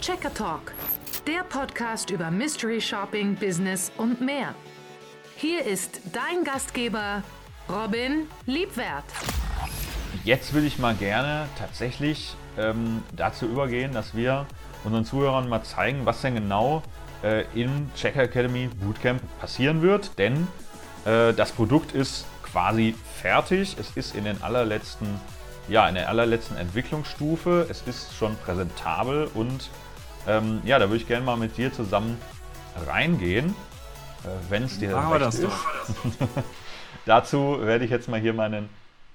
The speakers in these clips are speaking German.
Checker Talk, der Podcast über Mystery Shopping, Business und mehr. Hier ist dein Gastgeber Robin Liebwert. Jetzt würde ich mal gerne tatsächlich ähm, dazu übergehen, dass wir unseren Zuhörern mal zeigen, was denn genau äh, im Checker Academy Bootcamp passieren wird. Denn äh, das Produkt ist quasi fertig. Es ist in den allerletzten, ja, in der allerletzten Entwicklungsstufe. Es ist schon präsentabel und ähm, ja, da würde ich gerne mal mit dir zusammen reingehen, äh, wenn es dir wir das ist. doch. Dazu werde ich jetzt mal hier meinen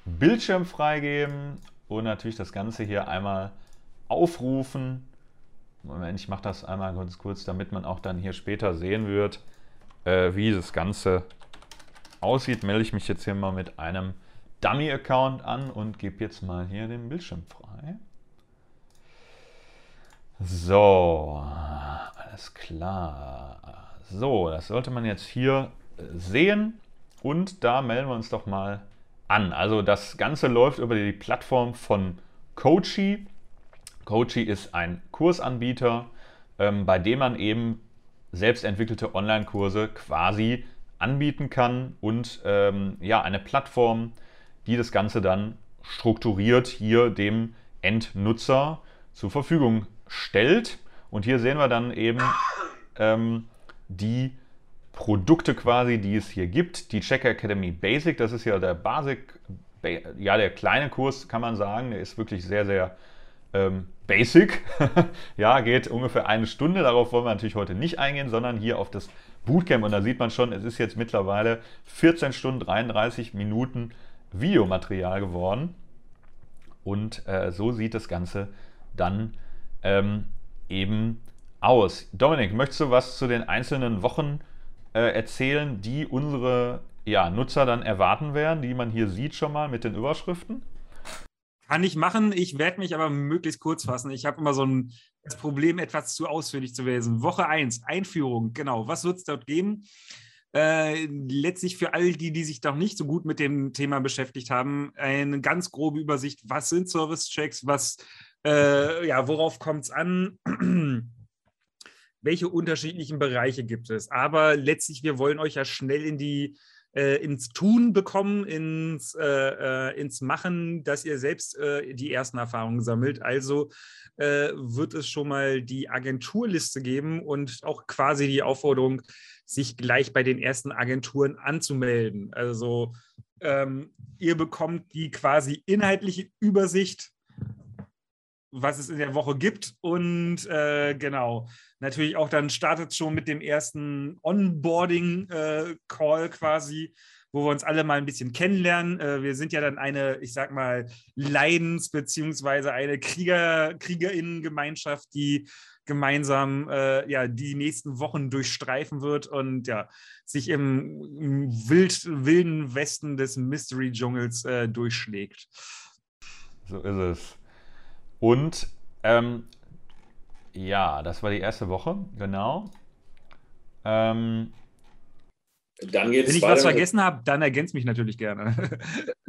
Bildschirm freigeben und natürlich das Ganze hier einmal aufrufen. Moment, ich mache das einmal ganz kurz, damit man auch dann hier später sehen wird, äh, wie das Ganze aussieht. Melde ich mich jetzt hier mal mit einem Dummy-Account an und gebe jetzt mal hier den Bildschirm frei. So, alles klar. So, das sollte man jetzt hier äh, sehen und da melden wir uns doch mal an. Also das Ganze läuft über die Plattform von Coachy. Coachy ist ein Kursanbieter, ähm, bei dem man eben selbstentwickelte Online-Kurse quasi anbieten kann und ähm, ja, eine Plattform, die das Ganze dann strukturiert hier dem Endnutzer zur Verfügung stellt. Und hier sehen wir dann eben ähm, die Produkte quasi, die es hier gibt. Die Checker Academy Basic, das ist ja der Basic, ja, der kleine Kurs, kann man sagen. Der ist wirklich sehr, sehr ähm, basic. ja, geht ungefähr eine Stunde. Darauf wollen wir natürlich heute nicht eingehen, sondern hier auf das Bootcamp. Und da sieht man schon, es ist jetzt mittlerweile 14 Stunden 33 Minuten Videomaterial geworden. Und äh, so sieht das Ganze dann ähm, eben aus. Dominik, möchtest du was zu den einzelnen Wochen äh, erzählen, die unsere ja, Nutzer dann erwarten werden, die man hier sieht schon mal mit den Überschriften? Kann ich machen. Ich werde mich aber möglichst kurz fassen. Ich habe immer so ein das Problem, etwas zu ausführlich zu lesen. Woche 1, Einführung, genau. Was wird es dort geben? Äh, letztlich für all die, die sich noch nicht so gut mit dem Thema beschäftigt haben, eine ganz grobe Übersicht. Was sind Service-Checks? Was, äh, ja, worauf kommt es an? Welche unterschiedlichen Bereiche gibt es? Aber letztlich, wir wollen euch ja schnell in die äh, ins Tun bekommen, ins, äh, äh, ins Machen, dass ihr selbst äh, die ersten Erfahrungen sammelt. Also äh, wird es schon mal die Agenturliste geben und auch quasi die Aufforderung, sich gleich bei den ersten Agenturen anzumelden. Also ähm, ihr bekommt die quasi inhaltliche Übersicht was es in der Woche gibt. Und äh, genau, natürlich auch dann startet schon mit dem ersten Onboarding-Call äh, quasi, wo wir uns alle mal ein bisschen kennenlernen. Äh, wir sind ja dann eine, ich sag mal, Leidens- beziehungsweise eine Krieger, KriegerInnen-Gemeinschaft, die gemeinsam äh, ja, die nächsten Wochen durchstreifen wird und ja, sich im, im wild, wilden Westen des Mystery-Dschungels äh, durchschlägt. So ist es. Und ähm, ja, das war die erste Woche, genau. Ähm, dann geht's Wenn ich was vergessen habe, dann ergänzt mich natürlich gerne.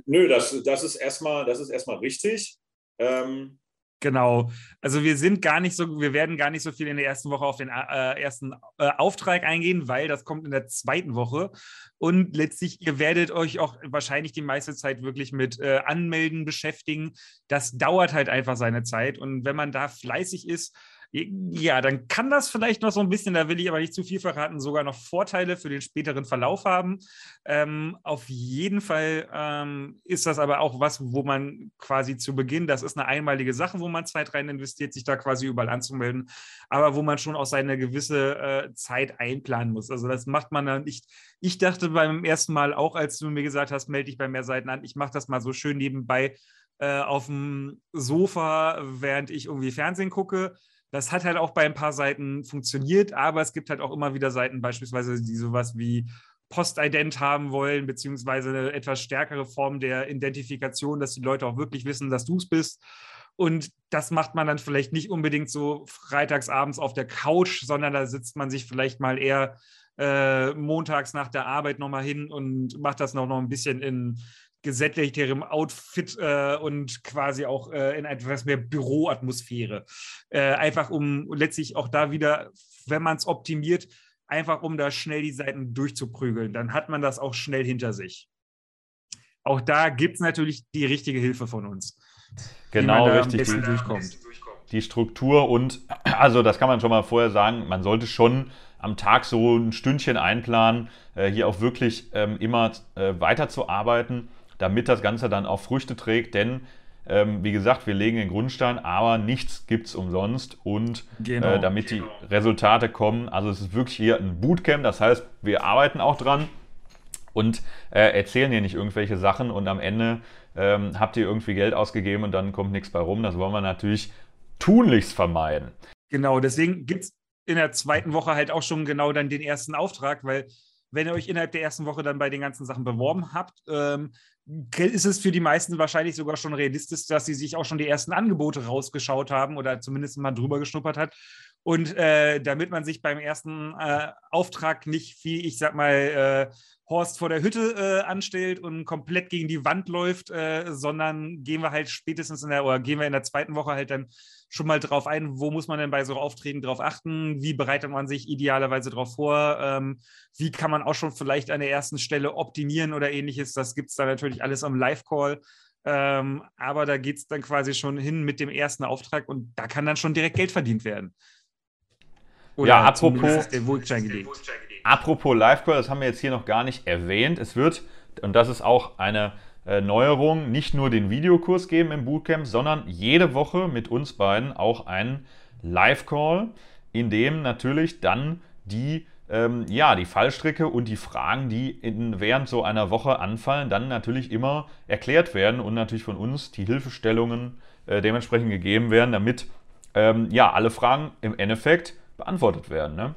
Nö, das, das, ist, erstmal, das ist erstmal richtig. Ähm, Genau. Also wir sind gar nicht so, wir werden gar nicht so viel in der ersten Woche auf den äh, ersten äh, Auftrag eingehen, weil das kommt in der zweiten Woche. Und letztlich, ihr werdet euch auch wahrscheinlich die meiste Zeit wirklich mit äh, Anmelden beschäftigen. Das dauert halt einfach seine Zeit. Und wenn man da fleißig ist, ja, dann kann das vielleicht noch so ein bisschen, da will ich aber nicht zu viel verraten, sogar noch Vorteile für den späteren Verlauf haben. Ähm, auf jeden Fall ähm, ist das aber auch was, wo man quasi zu Beginn, das ist eine einmalige Sache, wo man Zeit rein investiert, sich da quasi überall anzumelden, aber wo man schon auch seine gewisse äh, Zeit einplanen muss. Also das macht man dann nicht. Ich dachte beim ersten Mal auch, als du mir gesagt hast, melde dich bei mehr Seiten an, ich mache das mal so schön nebenbei äh, auf dem Sofa, während ich irgendwie Fernsehen gucke. Das hat halt auch bei ein paar Seiten funktioniert, aber es gibt halt auch immer wieder Seiten, beispielsweise, die sowas wie Postident haben wollen, beziehungsweise eine etwas stärkere Form der Identifikation, dass die Leute auch wirklich wissen, dass du es bist. Und das macht man dann vielleicht nicht unbedingt so freitagsabends auf der Couch, sondern da sitzt man sich vielleicht mal eher äh, montags nach der Arbeit nochmal hin und macht das noch, noch ein bisschen in gesättigterem Outfit äh, und quasi auch äh, in etwas mehr Büroatmosphäre. Äh, einfach um letztlich auch da wieder, wenn man es optimiert, einfach um da schnell die Seiten durchzuprügeln. Dann hat man das auch schnell hinter sich. Auch da gibt es natürlich die richtige Hilfe von uns. Genau, richtig. Die, durchkommt. die Struktur und, also das kann man schon mal vorher sagen, man sollte schon am Tag so ein Stündchen einplanen, äh, hier auch wirklich ähm, immer äh, weiterzuarbeiten, damit das Ganze dann auch Früchte trägt, denn ähm, wie gesagt, wir legen den Grundstein, aber nichts gibt es umsonst und genau, äh, damit genau. die Resultate kommen, also es ist wirklich hier ein Bootcamp, das heißt, wir arbeiten auch dran und äh, erzählen hier nicht irgendwelche Sachen und am Ende ähm, habt ihr irgendwie Geld ausgegeben und dann kommt nichts bei rum. Das wollen wir natürlich tunlichst vermeiden. Genau, deswegen gibt es in der zweiten Woche halt auch schon genau dann den ersten Auftrag, weil wenn ihr euch innerhalb der ersten Woche dann bei den ganzen Sachen beworben habt, ähm, ist es für die meisten wahrscheinlich sogar schon realistisch, dass sie sich auch schon die ersten Angebote rausgeschaut haben oder zumindest mal drüber geschnuppert hat. Und äh, damit man sich beim ersten äh, Auftrag nicht, wie ich sag mal, äh, Horst vor der Hütte äh, anstellt und komplett gegen die Wand läuft, äh, sondern gehen wir halt spätestens in der, oder gehen wir in der zweiten Woche halt dann schon mal drauf ein, wo muss man denn bei so Auftreten drauf achten, wie bereitet man sich idealerweise darauf vor, ähm, wie kann man auch schon vielleicht an der ersten Stelle optimieren oder ähnliches. Das gibt es dann natürlich alles am Live-Call. Ähm, aber da geht es dann quasi schon hin mit dem ersten Auftrag und da kann dann schon direkt Geld verdient werden. Oder ja, apropos, der Wohlschein gelegt. Apropos Live-Call, das haben wir jetzt hier noch gar nicht erwähnt. Es wird, und das ist auch eine äh, Neuerung, nicht nur den Videokurs geben im Bootcamp, sondern jede Woche mit uns beiden auch einen Live-Call, in dem natürlich dann die ähm, ja, die Fallstricke und die Fragen, die in, während so einer Woche anfallen, dann natürlich immer erklärt werden und natürlich von uns die Hilfestellungen äh, dementsprechend gegeben werden, damit ähm, ja, alle Fragen im Endeffekt beantwortet werden. Ne?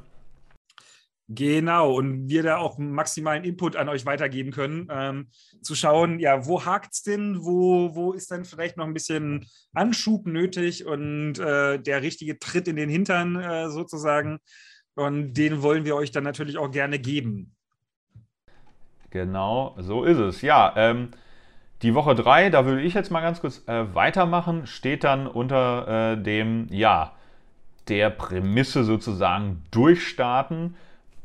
Genau, und wir da auch maximalen Input an euch weitergeben können, ähm, zu schauen, ja, wo hakt es denn, wo, wo ist denn vielleicht noch ein bisschen Anschub nötig und äh, der richtige Tritt in den Hintern äh, sozusagen. Und den wollen wir euch dann natürlich auch gerne geben. Genau, so ist es. Ja, ähm, die Woche 3, da würde ich jetzt mal ganz kurz äh, weitermachen, steht dann unter äh, dem, ja, der Prämisse sozusagen durchstarten.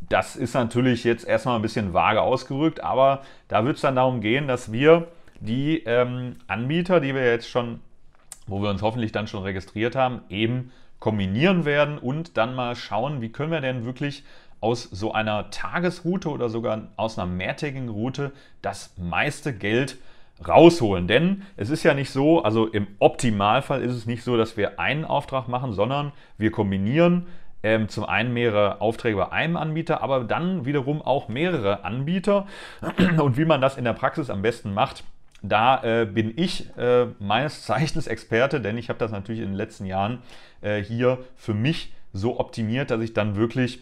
Das ist natürlich jetzt erstmal ein bisschen vage ausgerückt, aber da wird es dann darum gehen, dass wir die ähm, Anbieter, die wir jetzt schon, wo wir uns hoffentlich dann schon registriert haben, eben kombinieren werden und dann mal schauen, wie können wir denn wirklich aus so einer Tagesroute oder sogar aus einer mehrtägigen Route das meiste Geld rausholen. Denn es ist ja nicht so, also im Optimalfall ist es nicht so, dass wir einen Auftrag machen, sondern wir kombinieren ähm, zum einen mehrere Aufträge bei einem Anbieter, aber dann wiederum auch mehrere Anbieter. Und wie man das in der Praxis am besten macht, da äh, bin ich äh, meines Zeichens Experte, denn ich habe das natürlich in den letzten Jahren äh, hier für mich so optimiert, dass ich dann wirklich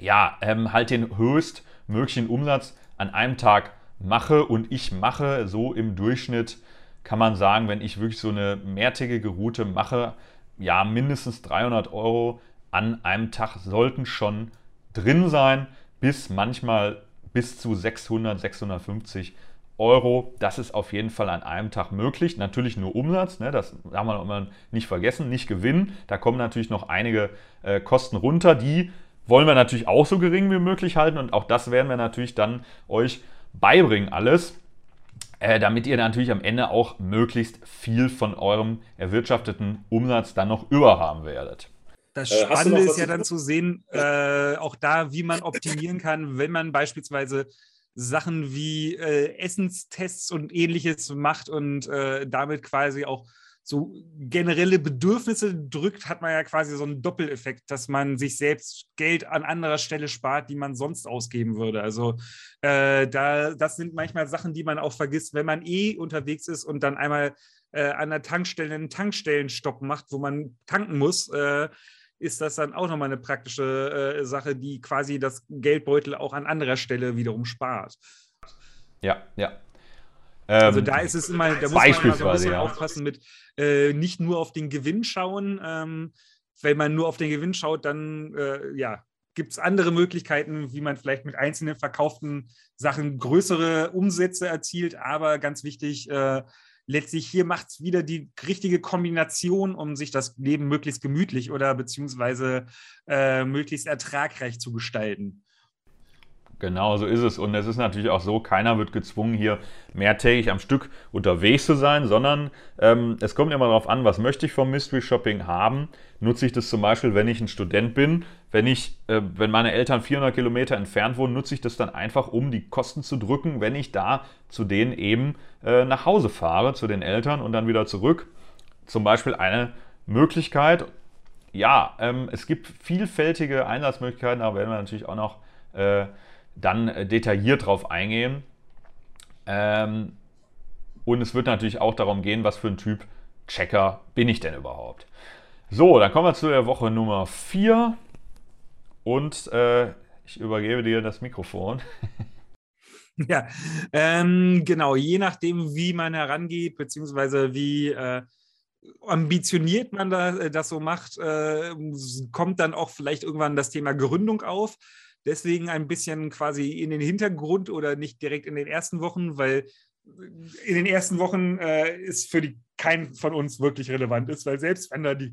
ja, ähm, halt den höchstmöglichen Umsatz an einem Tag mache und ich mache so im Durchschnitt, kann man sagen, wenn ich wirklich so eine mehrtägige Route mache, ja, mindestens 300 Euro an einem Tag sollten schon drin sein, bis manchmal bis zu 600, 650 Euro. Das ist auf jeden Fall an einem Tag möglich. Natürlich nur Umsatz, ne? das haben wir immer nicht vergessen, nicht Gewinn. Da kommen natürlich noch einige äh, Kosten runter. Die wollen wir natürlich auch so gering wie möglich halten und auch das werden wir natürlich dann euch beibringen alles, äh, damit ihr natürlich am Ende auch möglichst viel von eurem erwirtschafteten Umsatz dann noch überhaben werdet. Das äh, Spannende ist ja dann zu sehen, äh, auch da, wie man optimieren kann, wenn man beispielsweise Sachen wie äh, Essenstests und ähnliches macht und äh, damit quasi auch so generelle Bedürfnisse drückt, hat man ja quasi so einen Doppeleffekt, dass man sich selbst Geld an anderer Stelle spart, die man sonst ausgeben würde. Also äh, da, das sind manchmal Sachen, die man auch vergisst, wenn man eh unterwegs ist und dann einmal äh, an der Tankstelle einen Tankstellenstopp macht, wo man tanken muss. Äh, ist das dann auch nochmal eine praktische äh, Sache, die quasi das Geldbeutel auch an anderer Stelle wiederum spart. Ja, ja. also ähm, da ist es immer, da muss man immer so ein bisschen ja. aufpassen mit äh, nicht nur auf den Gewinn schauen. Ähm, wenn man nur auf den Gewinn schaut, dann äh, ja, gibt es andere Möglichkeiten, wie man vielleicht mit einzelnen verkauften Sachen größere Umsätze erzielt. Aber ganz wichtig, äh, letztlich hier macht es wieder die richtige Kombination, um sich das Leben möglichst gemütlich oder beziehungsweise äh, möglichst ertragreich zu gestalten. Genau, so ist es. Und es ist natürlich auch so, keiner wird gezwungen, hier mehrtägig am Stück unterwegs zu sein, sondern ähm, es kommt immer darauf an, was möchte ich vom Mystery Shopping haben. Nutze ich das zum Beispiel, wenn ich ein Student bin, wenn ich, äh, wenn meine Eltern 400 Kilometer entfernt wohnen, nutze ich das dann einfach, um die Kosten zu drücken, wenn ich da zu denen eben äh, nach Hause fahre, zu den Eltern und dann wieder zurück. Zum Beispiel eine Möglichkeit. Ja, ähm, es gibt vielfältige Einsatzmöglichkeiten, da werden wir natürlich auch noch äh, dann äh, detailliert drauf eingehen. Ähm, und es wird natürlich auch darum gehen, was für ein Typ Checker bin ich denn überhaupt. So, dann kommen wir zu der Woche Nummer 4 und äh, ich übergebe dir das Mikrofon. Ja, ähm, genau, je nachdem, wie man herangeht, beziehungsweise wie äh, ambitioniert man da, äh, das so macht, äh, kommt dann auch vielleicht irgendwann das Thema Gründung auf deswegen ein bisschen quasi in den Hintergrund oder nicht direkt in den ersten Wochen, weil in den ersten Wochen äh, ist für die kein von uns wirklich relevant ist, weil selbst wenn da die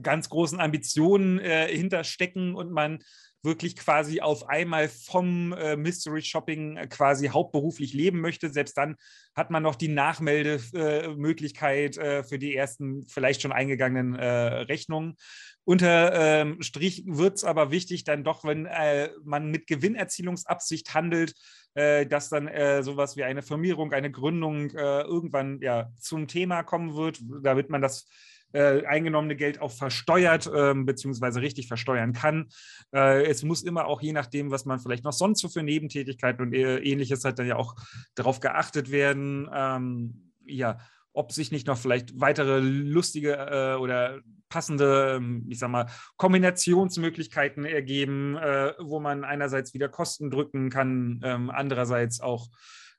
ganz großen Ambitionen äh, hinterstecken und man wirklich quasi auf einmal vom äh, Mystery Shopping äh, quasi hauptberuflich leben möchte. Selbst dann hat man noch die Nachmeldemöglichkeit äh, für die ersten vielleicht schon eingegangenen äh, Rechnungen. Unter ähm, Strich wird es aber wichtig, dann doch, wenn äh, man mit Gewinnerzielungsabsicht handelt, dass dann äh, sowas wie eine Firmierung, eine Gründung irgendwann ja zum Thema kommen wird, damit man das äh, eingenommene Geld auch versteuert ähm, beziehungsweise richtig versteuern kann. Äh, es muss immer auch je nachdem, was man vielleicht noch sonst so für Nebentätigkeiten und ähnliches hat, dann ja auch darauf geachtet werden. Ähm, ja, ob sich nicht noch vielleicht weitere lustige äh, oder passende, ähm, ich sag mal, Kombinationsmöglichkeiten ergeben, äh, wo man einerseits wieder Kosten drücken kann, ähm, andererseits auch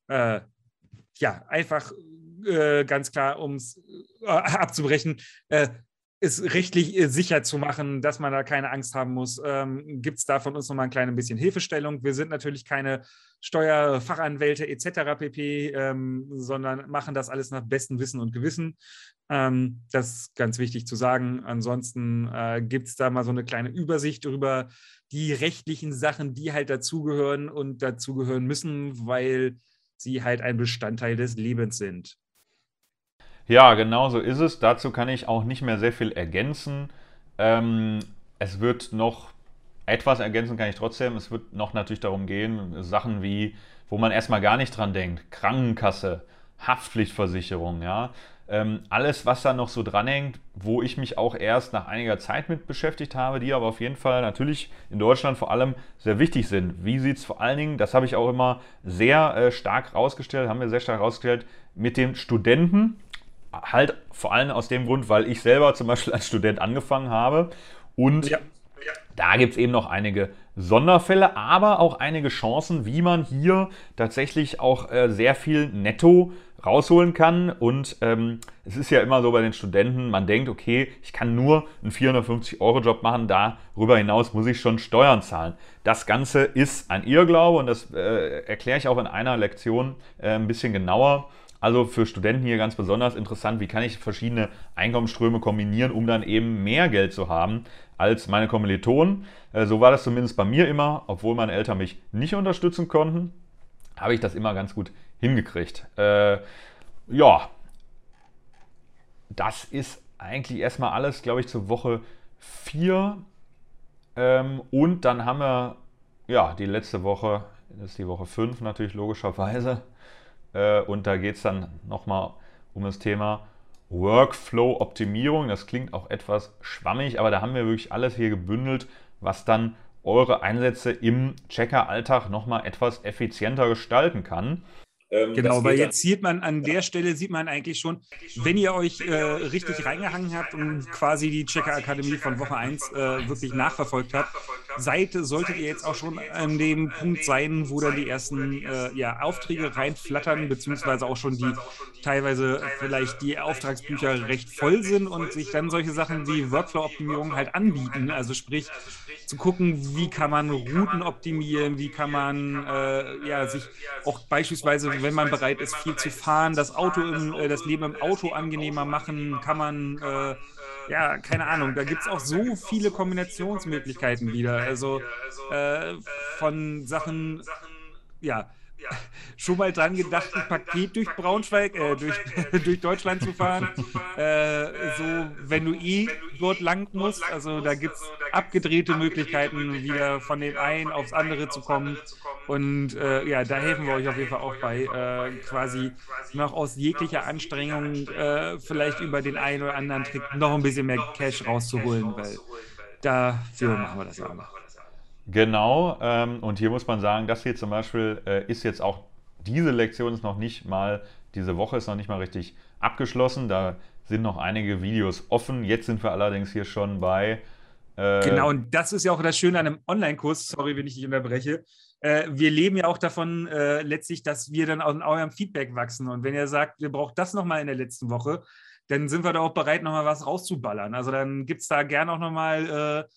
äh, ja einfach äh, ganz klar, um es äh, abzubrechen, äh, es rechtlich äh, sicher zu machen, dass man da keine Angst haben muss, ähm, gibt es da von uns nochmal ein kleines bisschen Hilfestellung. Wir sind natürlich keine Steuerfachanwälte etc. pp., ähm, sondern machen das alles nach bestem Wissen und Gewissen. Ähm, das ist ganz wichtig zu sagen. Ansonsten äh, gibt es da mal so eine kleine Übersicht über die rechtlichen Sachen, die halt dazugehören und dazugehören müssen, weil sie halt ein Bestandteil des Lebens sind. Ja, genau so ist es. Dazu kann ich auch nicht mehr sehr viel ergänzen. Ähm, es wird noch etwas ergänzen, kann ich trotzdem. Es wird noch natürlich darum gehen, Sachen wie, wo man erstmal gar nicht dran denkt, Krankenkasse, Haftpflichtversicherung, ja. Ähm, alles, was da noch so dranhängt, wo ich mich auch erst nach einiger Zeit mit beschäftigt habe, die aber auf jeden Fall natürlich in Deutschland vor allem sehr wichtig sind. Wie sieht es vor allen Dingen, das habe ich auch immer sehr äh, stark rausgestellt, haben wir sehr stark rausgestellt, mit den Studenten halt vor allem aus dem Grund, weil ich selber zum Beispiel als Student angefangen habe und ja. Da gibt es eben noch einige Sonderfälle, aber auch einige Chancen, wie man hier tatsächlich auch äh, sehr viel netto rausholen kann. Und ähm, es ist ja immer so bei den Studenten, man denkt, okay, ich kann nur einen 450-Euro-Job machen, darüber hinaus muss ich schon Steuern zahlen. Das Ganze ist ein Irrglaube und das äh, erkläre ich auch in einer Lektion äh, ein bisschen genauer. Also für Studenten hier ganz besonders interessant, wie kann ich verschiedene Einkommensströme kombinieren, um dann eben mehr Geld zu haben als meine Kommilitonen. Äh, so war das zumindest bei mir immer, obwohl meine Eltern mich nicht unterstützen konnten, habe ich das immer ganz gut hingekriegt. Äh, ja, das ist eigentlich erstmal alles, glaube ich, zur Woche 4. Ähm, und dann haben wir, ja, die letzte Woche, das ist die Woche 5 natürlich logischerweise. Äh, und da geht es dann nochmal um das Thema Workflow-Optimierung. Das klingt auch etwas schwammig, aber da haben wir wirklich alles hier gebündelt, was dann eure Einsätze im Checker-Alltag nochmal etwas effizienter gestalten kann. Ähm, genau, weil jetzt sieht man an der Stelle, sieht man eigentlich schon, wenn ihr euch äh, richtig reingehangen habt und quasi die Checker Akademie von Woche 1 äh, wirklich nachverfolgt habt, seid, solltet ihr jetzt auch schon an dem Punkt sein, wo dann die ersten äh, ja, Aufträge reinflattern, beziehungsweise auch schon die teilweise vielleicht die Auftragsbücher recht voll sind und sich dann solche Sachen wie Workflow-Optimierung halt anbieten. Also sprich, zu gucken, wie kann man Routen optimieren, wie kann man äh, ja, sich auch beispielsweise, wenn man bereit ist, viel zu fahren, das Auto im, äh, das Leben im Auto angenehmer machen, kann man äh, ja, keine Ahnung, da gibt es auch so viele Kombinationsmöglichkeiten wieder. Also äh, von Sachen, ja, schon mal dran gedacht, ein Paket durch Braunschweig, äh, durch, durch Deutschland zu fahren. Äh, so, wenn du eh dort lang musst, also da gibt es abgedrehte Möglichkeiten, wieder von dem einen aufs andere zu kommen. Und äh, ja, da helfen wir euch auf jeden Fall auch bei, äh, quasi noch aus jeglicher Anstrengung äh, vielleicht über den einen oder anderen Trick noch ein bisschen mehr Cash rauszuholen, weil dafür machen wir das ja auch. Genau, ähm, und hier muss man sagen, das hier zum Beispiel äh, ist jetzt auch, diese Lektion ist noch nicht mal, diese Woche ist noch nicht mal richtig abgeschlossen. Da sind noch einige Videos offen. Jetzt sind wir allerdings hier schon bei. Äh, genau, und das ist ja auch das Schöne an einem Online-Kurs, sorry, wenn ich dich unterbreche. Äh, wir leben ja auch davon äh, letztlich, dass wir dann aus eurem Feedback wachsen. Und wenn ihr sagt, ihr braucht das nochmal in der letzten Woche, dann sind wir da auch bereit, nochmal was rauszuballern. Also dann gibt es da gerne auch nochmal äh,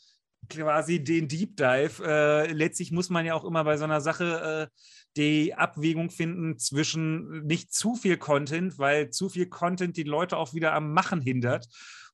quasi den Deep Dive. Äh, letztlich muss man ja auch immer bei so einer Sache äh, die Abwägung finden zwischen nicht zu viel Content, weil zu viel Content die Leute auch wieder am Machen hindert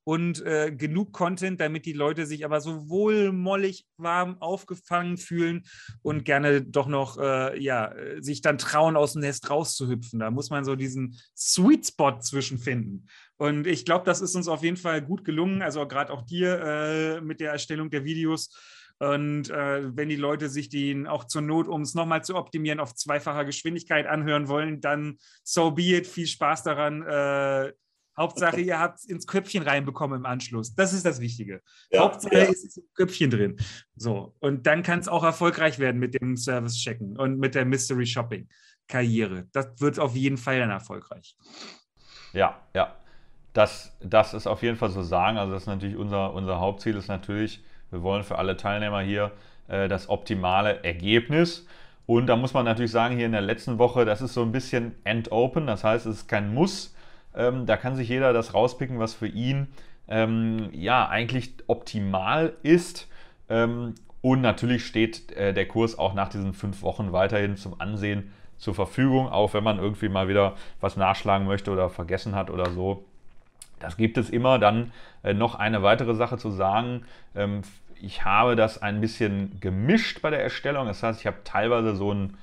und äh, genug Content, damit die Leute sich aber sowohl mollig warm aufgefangen fühlen und gerne doch noch äh, ja, sich dann trauen, aus dem Nest rauszuhüpfen. Da muss man so diesen Sweet Spot zwischenfinden. Und ich glaube, das ist uns auf jeden Fall gut gelungen. Also gerade auch dir äh, mit der Erstellung der Videos. Und äh, wenn die Leute sich den auch zur Not, um es nochmal zu optimieren, auf zweifacher Geschwindigkeit anhören wollen, dann so be it. Viel Spaß daran. Äh, Hauptsache, ihr habt es ins Köpfchen reinbekommen im Anschluss. Das ist das Wichtige. Ja, Hauptsache, ja. ist im Köpfchen drin. So. Und dann kann es auch erfolgreich werden mit dem Service-Checken und mit der Mystery Shopping-Karriere. Das wird auf jeden Fall dann erfolgreich. Ja, ja. Das, das ist auf jeden Fall so sagen. Also, das ist natürlich unser, unser Hauptziel, ist natürlich, wir wollen für alle Teilnehmer hier äh, das optimale Ergebnis. Und da muss man natürlich sagen, hier in der letzten Woche, das ist so ein bisschen end-open. Das heißt, es ist kein Muss ähm, da kann sich jeder das rauspicken, was für ihn ähm, ja eigentlich optimal ist. Ähm, und natürlich steht äh, der Kurs auch nach diesen fünf Wochen weiterhin zum Ansehen zur Verfügung, auch wenn man irgendwie mal wieder was nachschlagen möchte oder vergessen hat oder so. Das gibt es immer. Dann äh, noch eine weitere Sache zu sagen. Ähm, ich habe das ein bisschen gemischt bei der Erstellung. Das heißt, ich habe teilweise so ein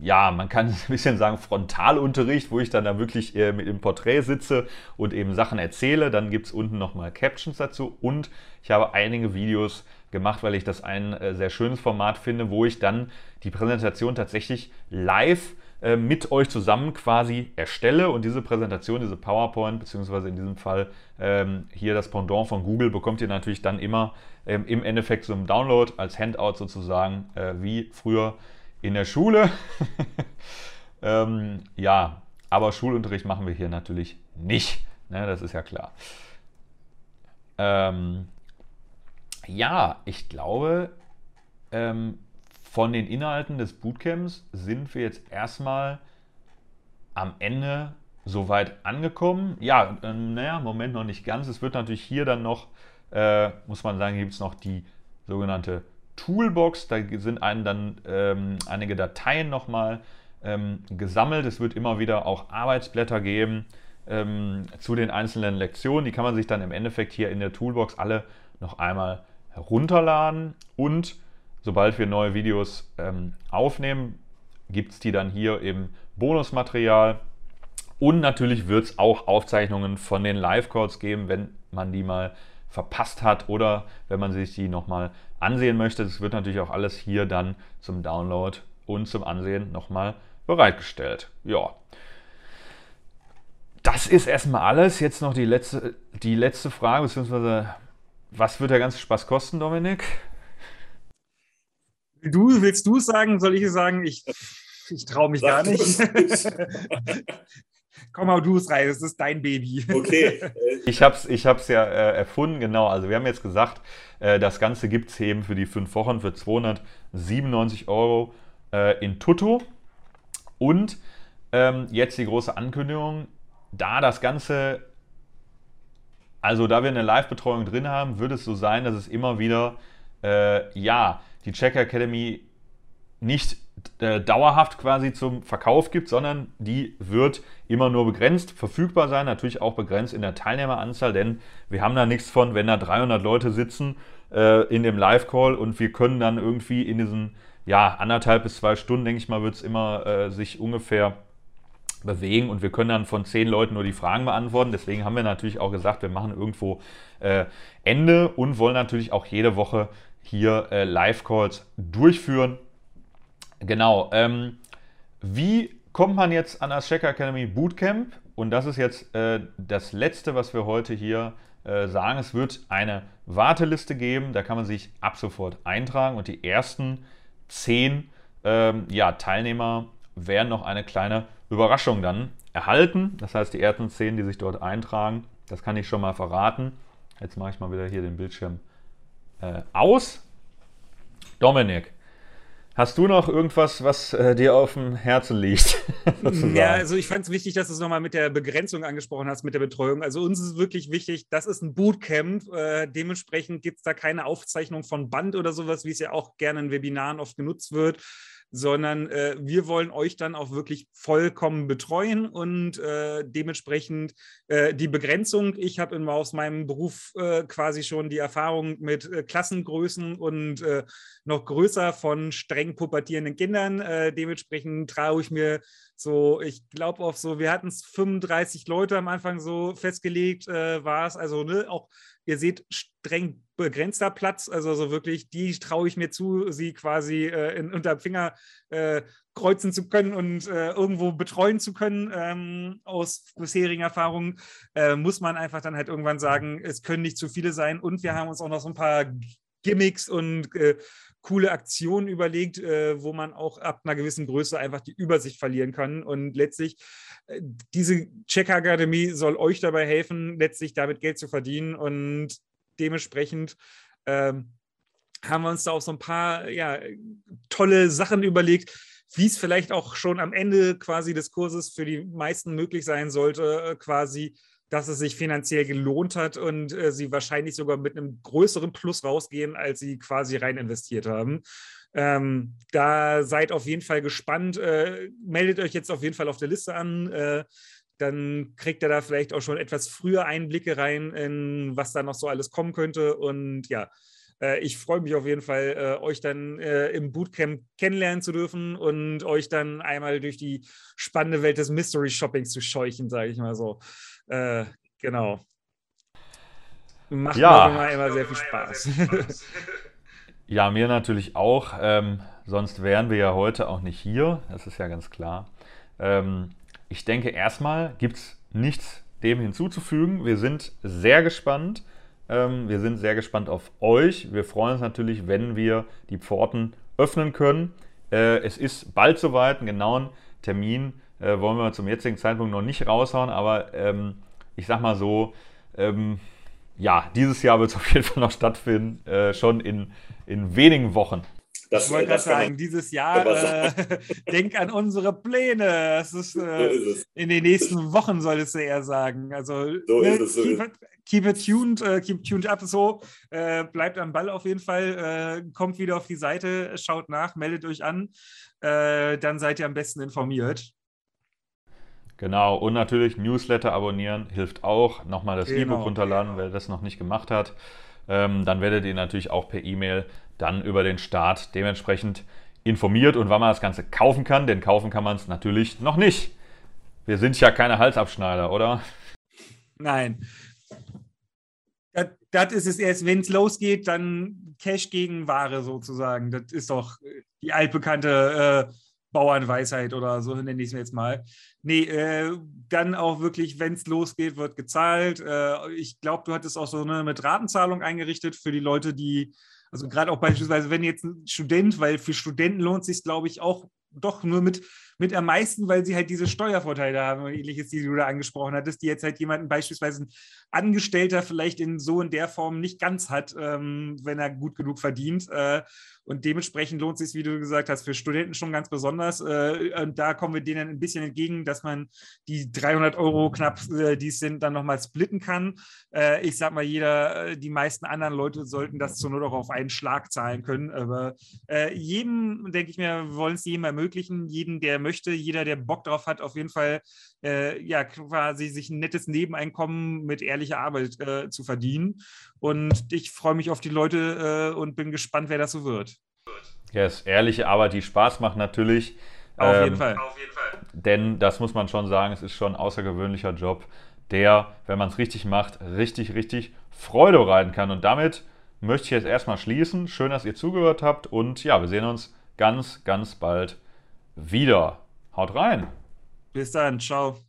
ja, man kann ein bisschen sagen, Frontalunterricht, wo ich dann da wirklich äh, mit dem Porträt sitze und eben Sachen erzähle. Dann gibt es unten nochmal Captions dazu und ich habe einige Videos gemacht, weil ich das ein äh, sehr schönes Format finde, wo ich dann die Präsentation tatsächlich live äh, mit euch zusammen quasi erstelle und diese Präsentation, diese PowerPoint, beziehungsweise in diesem Fall ähm, hier das Pendant von Google, bekommt ihr natürlich dann immer ähm, im Endeffekt im Download als Handout sozusagen, äh, wie früher in der Schule. ähm, ja, aber Schulunterricht machen wir hier natürlich nicht. Ne, das ist ja klar. Ähm, ja, ich glaube, ähm, von den Inhalten des Bootcamps sind wir jetzt erstmal am Ende soweit angekommen. Ja, äh, naja, Moment noch nicht ganz. Es wird natürlich hier dann noch, äh, muss man sagen, gibt es noch die sogenannte Toolbox. Da sind einem dann ähm, einige Dateien nochmal ähm, gesammelt. Es wird immer wieder auch Arbeitsblätter geben ähm, zu den einzelnen Lektionen. Die kann man sich dann im Endeffekt hier in der Toolbox alle noch einmal herunterladen. Und sobald wir neue Videos ähm, aufnehmen, gibt es die dann hier im Bonusmaterial. Und natürlich wird es auch Aufzeichnungen von den Live-Calls geben, wenn man die mal verpasst hat oder wenn man sich die nochmal ansehen möchte. Das wird natürlich auch alles hier dann zum Download und zum Ansehen nochmal bereitgestellt. Ja. Das ist erstmal alles. Jetzt noch die letzte, die letzte Frage, beziehungsweise was wird der ganze Spaß kosten, Dominik? Du, willst du es sagen? Soll ich es sagen? Ich, ich traue mich Sag gar nicht. Komm, hau du es rein, das ist dein Baby. Okay. Ich habe es ich hab's ja äh, erfunden, genau. Also wir haben jetzt gesagt, äh, das Ganze gibt es eben für die fünf Wochen für 297 Euro äh, in Tutto. Und ähm, jetzt die große Ankündigung, da das Ganze, also da wir eine Live-Betreuung drin haben, wird es so sein, dass es immer wieder, äh, ja, die Check Academy nicht äh, dauerhaft quasi zum Verkauf gibt, sondern die wird immer nur begrenzt verfügbar sein, natürlich auch begrenzt in der Teilnehmeranzahl, denn wir haben da nichts von, wenn da 300 Leute sitzen äh, in dem Live-Call und wir können dann irgendwie in diesen, ja, anderthalb bis zwei Stunden, denke ich mal, wird es immer äh, sich ungefähr bewegen und wir können dann von zehn Leuten nur die Fragen beantworten. Deswegen haben wir natürlich auch gesagt, wir machen irgendwo äh, Ende und wollen natürlich auch jede Woche hier äh, Live-Calls durchführen. Genau. Ähm, wie kommt man jetzt an das Checker Academy Bootcamp? Und das ist jetzt äh, das Letzte, was wir heute hier äh, sagen. Es wird eine Warteliste geben, da kann man sich ab sofort eintragen und die ersten zehn ähm, ja, Teilnehmer werden noch eine kleine Überraschung dann erhalten. Das heißt, die ersten zehn, die sich dort eintragen, das kann ich schon mal verraten. Jetzt mache ich mal wieder hier den Bildschirm äh, aus. Dominik, Hast du noch irgendwas, was äh, dir auf dem Herzen liegt? ja, also ich fand es wichtig, dass du es nochmal mit der Begrenzung angesprochen hast, mit der Betreuung. Also uns ist wirklich wichtig, das ist ein Bootcamp. Äh, dementsprechend gibt es da keine Aufzeichnung von Band oder sowas, wie es ja auch gerne in Webinaren oft genutzt wird sondern äh, wir wollen euch dann auch wirklich vollkommen betreuen und äh, dementsprechend äh, die Begrenzung. Ich habe aus meinem Beruf äh, quasi schon die Erfahrung mit äh, Klassengrößen und äh, noch größer von streng pubertierenden Kindern. dementsprechend traue ich mir so, ich glaube auf so, wir hatten es 35 Leute am Anfang so festgelegt, war es also ne, auch Ihr seht streng begrenzter Platz, also so wirklich, die traue ich mir zu, sie quasi äh, in, unter Finger äh, kreuzen zu können und äh, irgendwo betreuen zu können. Ähm, aus bisherigen Erfahrungen äh, muss man einfach dann halt irgendwann sagen, es können nicht zu viele sein. Und wir haben uns auch noch so ein paar Gimmicks und äh, coole Aktionen überlegt, äh, wo man auch ab einer gewissen Größe einfach die Übersicht verlieren kann. Und letztlich, äh, diese Check Akademie soll euch dabei helfen, letztlich damit Geld zu verdienen. Und dementsprechend ähm, haben wir uns da auch so ein paar ja, tolle Sachen überlegt, wie es vielleicht auch schon am Ende quasi des Kurses für die meisten möglich sein sollte, äh, quasi dass es sich finanziell gelohnt hat und äh, sie wahrscheinlich sogar mit einem größeren Plus rausgehen, als sie quasi rein investiert haben. Ähm, da seid auf jeden Fall gespannt. Äh, meldet euch jetzt auf jeden Fall auf der Liste an. Äh, dann kriegt ihr da vielleicht auch schon etwas früher Einblicke rein, in was da noch so alles kommen könnte. Und ja, äh, ich freue mich auf jeden Fall, äh, euch dann äh, im Bootcamp kennenlernen zu dürfen und euch dann einmal durch die spannende Welt des Mystery Shoppings zu scheuchen, sage ich mal so. Äh, genau. Macht ja. mir immer sehr viel Spaß. ja, mir natürlich auch. Ähm, sonst wären wir ja heute auch nicht hier. Das ist ja ganz klar. Ähm, ich denke, erstmal gibt es nichts dem hinzuzufügen. Wir sind sehr gespannt. Ähm, wir sind sehr gespannt auf euch. Wir freuen uns natürlich, wenn wir die Pforten öffnen können. Äh, es ist bald soweit. Einen genauen Termin äh, wollen wir zum jetzigen Zeitpunkt noch nicht raushauen, aber ähm, ich sag mal so, ähm, ja, dieses Jahr wird es auf jeden Fall noch stattfinden, äh, schon in, in wenigen Wochen. Das, ich wollte gerade sagen, dieses Jahr, äh, denk an unsere Pläne. Ist, äh, so ist in den nächsten Wochen solltest du eher sagen. Also so ne, es, so keep, it, keep, it, tuned, uh, keep tuned up so. Äh, bleibt am Ball auf jeden Fall. Äh, kommt wieder auf die Seite, schaut nach, meldet euch an. Äh, dann seid ihr am besten informiert. Genau, und natürlich Newsletter abonnieren hilft auch. Nochmal das genau, E-Book runterladen, genau. wer das noch nicht gemacht hat. Ähm, dann werdet ihr natürlich auch per E-Mail dann über den Start dementsprechend informiert und wann man das Ganze kaufen kann, denn kaufen kann man es natürlich noch nicht. Wir sind ja keine Halsabschneider, oder? Nein. Das, das ist es erst, wenn es losgeht, dann Cash gegen Ware sozusagen. Das ist doch die altbekannte äh, Bauernweisheit oder so nenne ich es mir jetzt mal. Nee, äh, dann auch wirklich, wenn es losgeht, wird gezahlt. Äh, ich glaube, du hattest auch so eine mit Ratenzahlung eingerichtet für die Leute, die, also gerade auch beispielsweise, wenn jetzt ein Student, weil für Studenten lohnt sich glaube ich, auch doch nur mit mit am meisten, weil sie halt diese Steuervorteile haben und ähnliches, die du da angesprochen hattest, die jetzt halt jemanden beispielsweise ein Angestellter vielleicht in so in der Form nicht ganz hat, ähm, wenn er gut genug verdient. Äh, und dementsprechend lohnt es sich, wie du gesagt hast, für Studenten schon ganz besonders. Äh, und da kommen wir denen ein bisschen entgegen, dass man die 300 Euro knapp, äh, die es sind, dann nochmal splitten kann. Äh, ich sag mal, jeder, die meisten anderen Leute sollten das zur Not auch auf einen Schlag zahlen können. Aber jedem, denke ich mir, wollen es jedem ermöglichen. Jeden, der möchte, jeder, der Bock drauf hat, auf jeden Fall äh, ja quasi sich ein nettes Nebeneinkommen mit ehrlicher Arbeit zu verdienen. Und ich freue mich auf die Leute und bin gespannt, wer das so wird. Ja, yes, ehrliche Arbeit, die Spaß macht natürlich. Auf, ähm, jeden Fall. Auf jeden Fall. Denn das muss man schon sagen, es ist schon ein außergewöhnlicher Job, der, wenn man es richtig macht, richtig, richtig Freude reiten kann. Und damit möchte ich jetzt erstmal schließen. Schön, dass ihr zugehört habt. Und ja, wir sehen uns ganz, ganz bald wieder. Haut rein. Bis dann. Ciao.